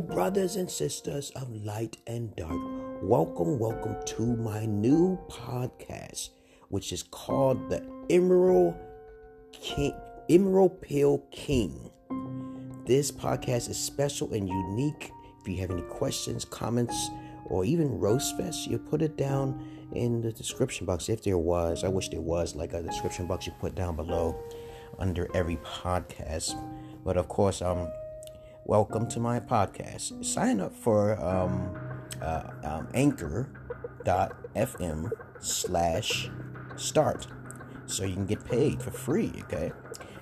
Brothers and sisters of light and dark. Welcome, welcome to my new podcast, which is called the Emerald King, Emerald Pill King. This podcast is special and unique. If you have any questions, comments, or even roast fest, you put it down in the description box if there was. I wish there was like a description box you put down below under every podcast. But of course, um, welcome to my podcast. Sign up for um, uh, um, anchor.fm slash start so you can get paid for free, okay?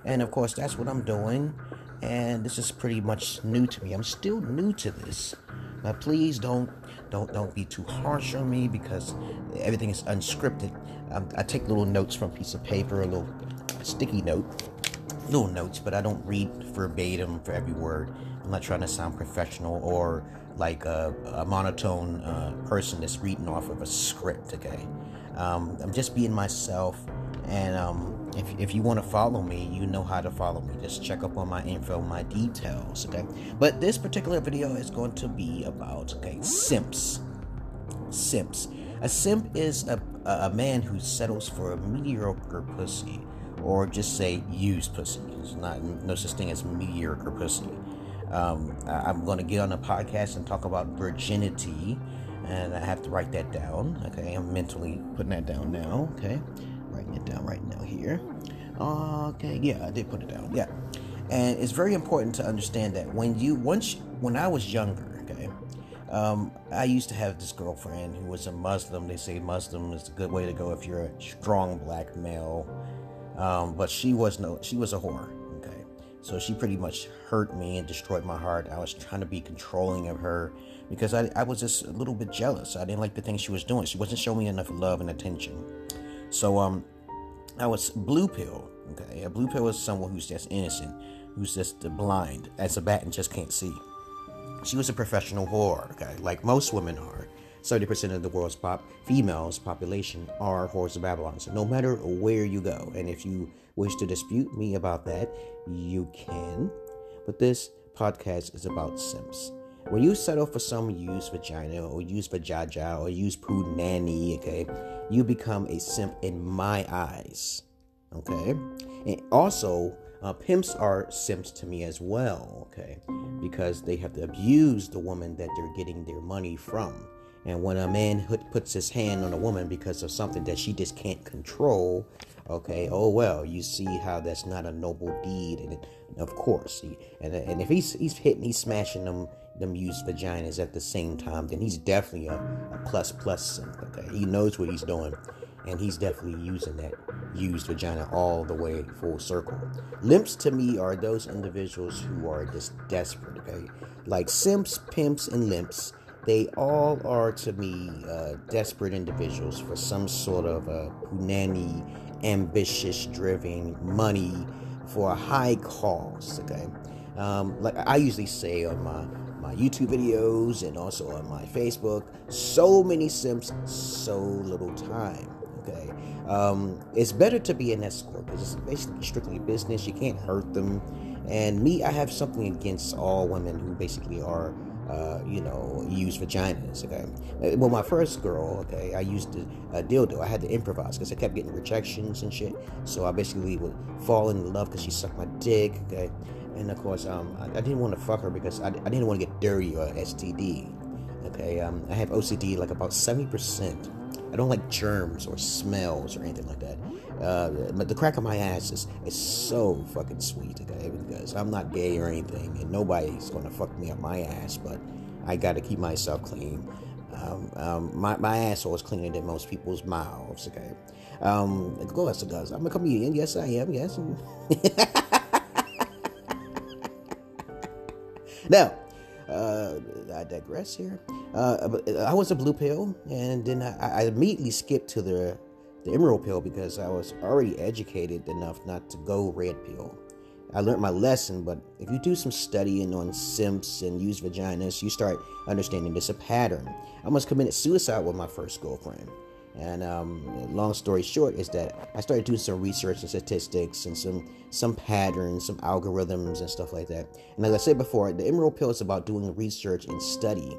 And of course, that's what I'm doing. And this is pretty much new to me. I'm still new to this. But please don't don't don't be too harsh on me because everything is unscripted. Um, I take little notes from a piece of paper, a little sticky note, little notes, but I don't read verbatim for every word. I'm not trying to sound professional or like a, a monotone uh, person that's reading off of a script, okay? Um, I'm just being myself. And um, if, if you want to follow me, you know how to follow me. Just check up on my info, my details, okay? But this particular video is going to be about, okay, simps. Simps. A simp is a, a man who settles for a mediocre pussy, or just say used pussy. There's not no such thing as mediocre pussy. Um, I'm going to get on a podcast and talk about virginity, and I have to write that down. Okay, I'm mentally putting that down now. Okay, writing it down right now here. Okay, yeah, I did put it down. Yeah, and it's very important to understand that when you once when I was younger, okay, um, I used to have this girlfriend who was a Muslim. They say Muslim is a good way to go if you're a strong black male, um, but she was no, she was a whore. So she pretty much hurt me and destroyed my heart. I was trying to be controlling of her because I, I was just a little bit jealous. I didn't like the things she was doing. She wasn't showing me enough love and attention. So um, I was blue pill. Okay, a blue pill is someone who's just innocent, who's just blind as a bat and just can't see. She was a professional whore. Okay, like most women are. 70% of the world's pop females population are whores of Babylon. So no matter where you go, and if you wish to dispute me about that, you can. But this podcast is about simps. When you settle for some used vagina or used vajaja or used poo nanny, okay, you become a simp in my eyes. Okay? And also, uh, pimps are simps to me as well, okay? Because they have to abuse the woman that they're getting their money from. And when a man puts his hand on a woman because of something that she just can't control, okay, oh well, you see how that's not a noble deed. And of course, he, and, and if he's he's hitting, he's smashing them them used vaginas at the same time, then he's definitely a, a plus plus simp. Okay, he knows what he's doing, and he's definitely using that used vagina all the way full circle. Limps to me are those individuals who are just desperate. Okay, like simps, pimps, and limps they all are to me uh, desperate individuals for some sort of a punani, ambitious, driven money for a high cost. Okay, um, like I usually say on my my YouTube videos and also on my Facebook, so many simps, so little time. Okay, um, it's better to be an escort because it's basically strictly business. You can't hurt them. And me, I have something against all women who basically are uh, you know, use vaginas. Okay. Uh, well, my first girl, okay, I used a, a dildo. I had to improvise because I kept getting rejections and shit. So I basically would fall in love because she sucked my dick. Okay. And of course, um, I, I didn't want to fuck her because I, I didn't want to get dirty or STD. Okay. Um, I have OCD like about seventy percent. I don't like germs or smells or anything like that. Uh, but the crack of my ass is, is so fucking sweet, okay? Because I'm not gay or anything, and nobody's gonna fuck me up my ass, but I gotta keep myself clean. Um, um, my, my asshole is cleaner than most people's mouths, okay? Um, go ahead, guys. I'm a comedian. Yes, I am. Yes. now, uh, I digress here. Uh, I was a blue pill, and then I, I immediately skipped to the the emerald pill because I was already educated enough not to go red pill. I learned my lesson, but if you do some studying on simps and used vaginas, you start understanding there's a pattern. I almost committed suicide with my first girlfriend. And um, long story short is that I started doing some research and statistics and some some patterns, some algorithms and stuff like that. And as I said before, the Emerald Pill is about doing research and study,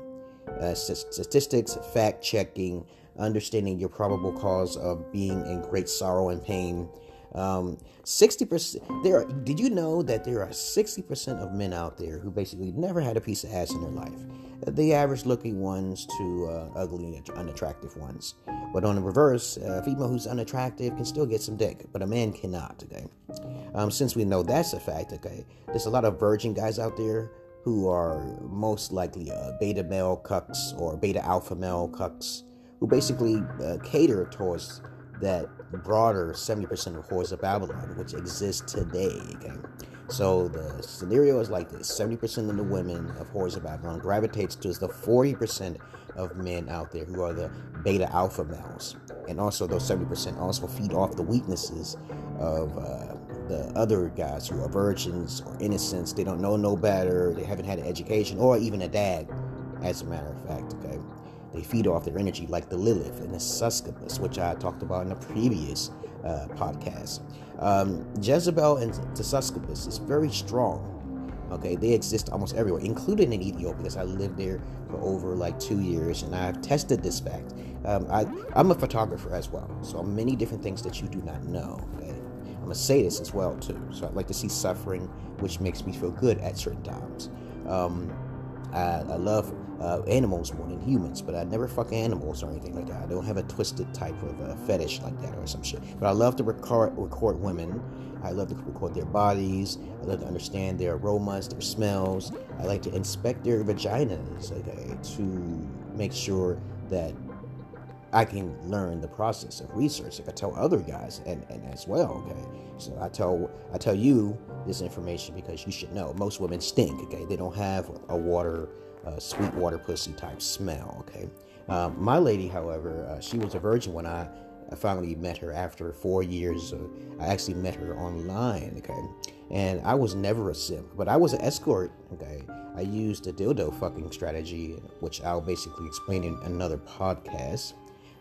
uh, statistics, fact checking, understanding your probable cause of being in great sorrow and pain, um, 60% there are, did you know that there are 60% of men out there who basically never had a piece of ass in their life? The average looking ones to uh, ugly unattractive ones. But on the reverse a female who's unattractive can still get some dick but a man cannot okay? Um, since we know that's a fact okay there's a lot of virgin guys out there who are most likely uh, beta male cucks or beta alpha male cucks who basically uh, cater towards that broader 70% of whores of Babylon, which exists today. Okay, so the scenario is like this: 70% of the women of whores of Babylon gravitates to the 40% of men out there who are the beta alpha males, and also those 70% also feed off the weaknesses of uh, the other guys who are virgins or innocents. They don't know no better. They haven't had an education or even a dad, as a matter of fact. Okay. They feed off their energy like the Lilith and the Succubus, which I talked about in a previous uh, podcast. Um, Jezebel and the Succubus is very strong. Okay, they exist almost everywhere, including in Ethiopia, because I lived there for over like two years, and I've tested this fact. Um, I, I'm a photographer as well, so many different things that you do not know. Okay, I'm a sadist as well too, so I like to see suffering, which makes me feel good at certain times. Um, I, I love uh, animals more than humans, but I never fuck animals or anything like that. I don't have a twisted type of uh, fetish like that or some shit. But I love to record, record women. I love to record their bodies. I love to understand their aromas, their smells. I like to inspect their vaginas, okay, to make sure that I can learn the process of research. Like I tell other guys and, and as well, okay. So I tell I tell you this information because you should know. Most women stink, okay. They don't have a water uh, sweet water pussy type smell. Okay, um, my lady, however, uh, she was a virgin when I, finally met her after four years. I actually met her online. Okay, and I was never a simp, but I was an escort. Okay, I used a dildo fucking strategy, which I'll basically explain in another podcast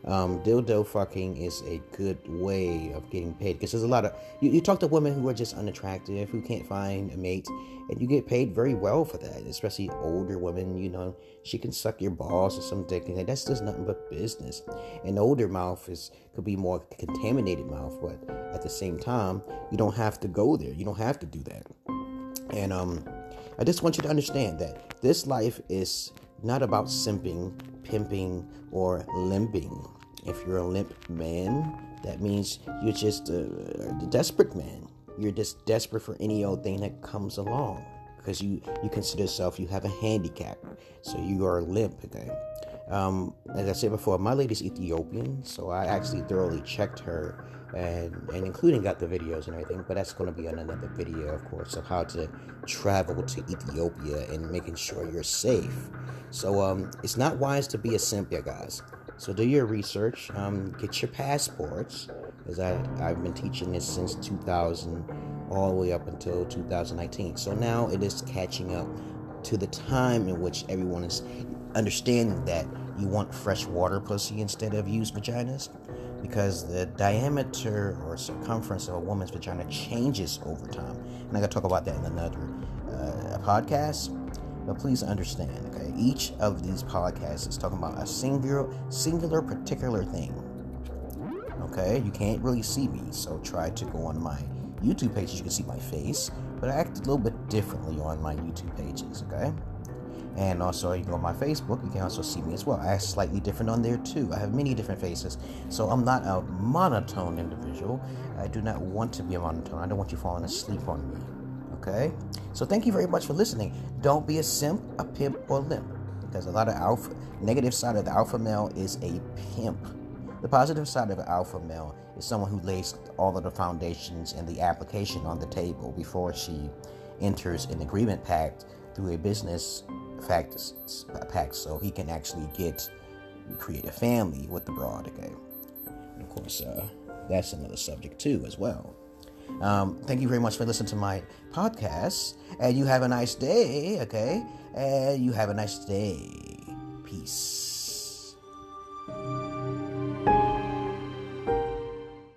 um, dildo fucking is a good way of getting paid because there's a lot of you, you, talk to women who are just unattractive who can't find a mate and you get paid very well for that especially older women you know? She can suck your balls or some dick and that's just nothing but business. An older mouth is could be more contaminated mouth but at the same time you don't have to go there you don't have to do that. And um i just want you to understand that this life is not about simping pimping or limping if you're a limp man, that means you're just a, a desperate man. You're just desperate for any old thing that comes along because you you consider yourself you have a handicap, so you are limp. Okay. Um, as I said before, my lady's Ethiopian, so I actually thoroughly checked her and and including got the videos and everything. But that's going to be on another video, of course, of how to travel to Ethiopia and making sure you're safe. So um, it's not wise to be a simp, yeah, guys. So do your research. Um, get your passports, as I I've been teaching this since 2000, all the way up until 2019. So now it is catching up to the time in which everyone is understanding that you want fresh water pussy instead of used vaginas because the diameter or circumference of a woman's vagina changes over time. And going to talk about that in another uh, podcast. But please understand, okay, each of these podcasts is talking about a singular, singular, particular thing. Okay, you can't really see me, so try to go on my YouTube pages. You can see my face, but I act a little bit differently on my YouTube pages. Okay, and also you go on my Facebook, you can also see me as well. I act slightly different on there too. I have many different faces, so I'm not a monotone individual. I do not want to be a monotone. I don't want you falling asleep on me. Okay? So thank you very much for listening. Don't be a simp, a pimp, or limp. Because a lot of alpha negative side of the alpha male is a pimp. The positive side of the alpha male is someone who lays all of the foundations and the application on the table before she enters an agreement pact through a business pact so he can actually get create a family with the broad okay and of course uh, that's another subject too as well um, thank you very much for listening to my podcast. And you have a nice day, okay? And you have a nice day. Peace.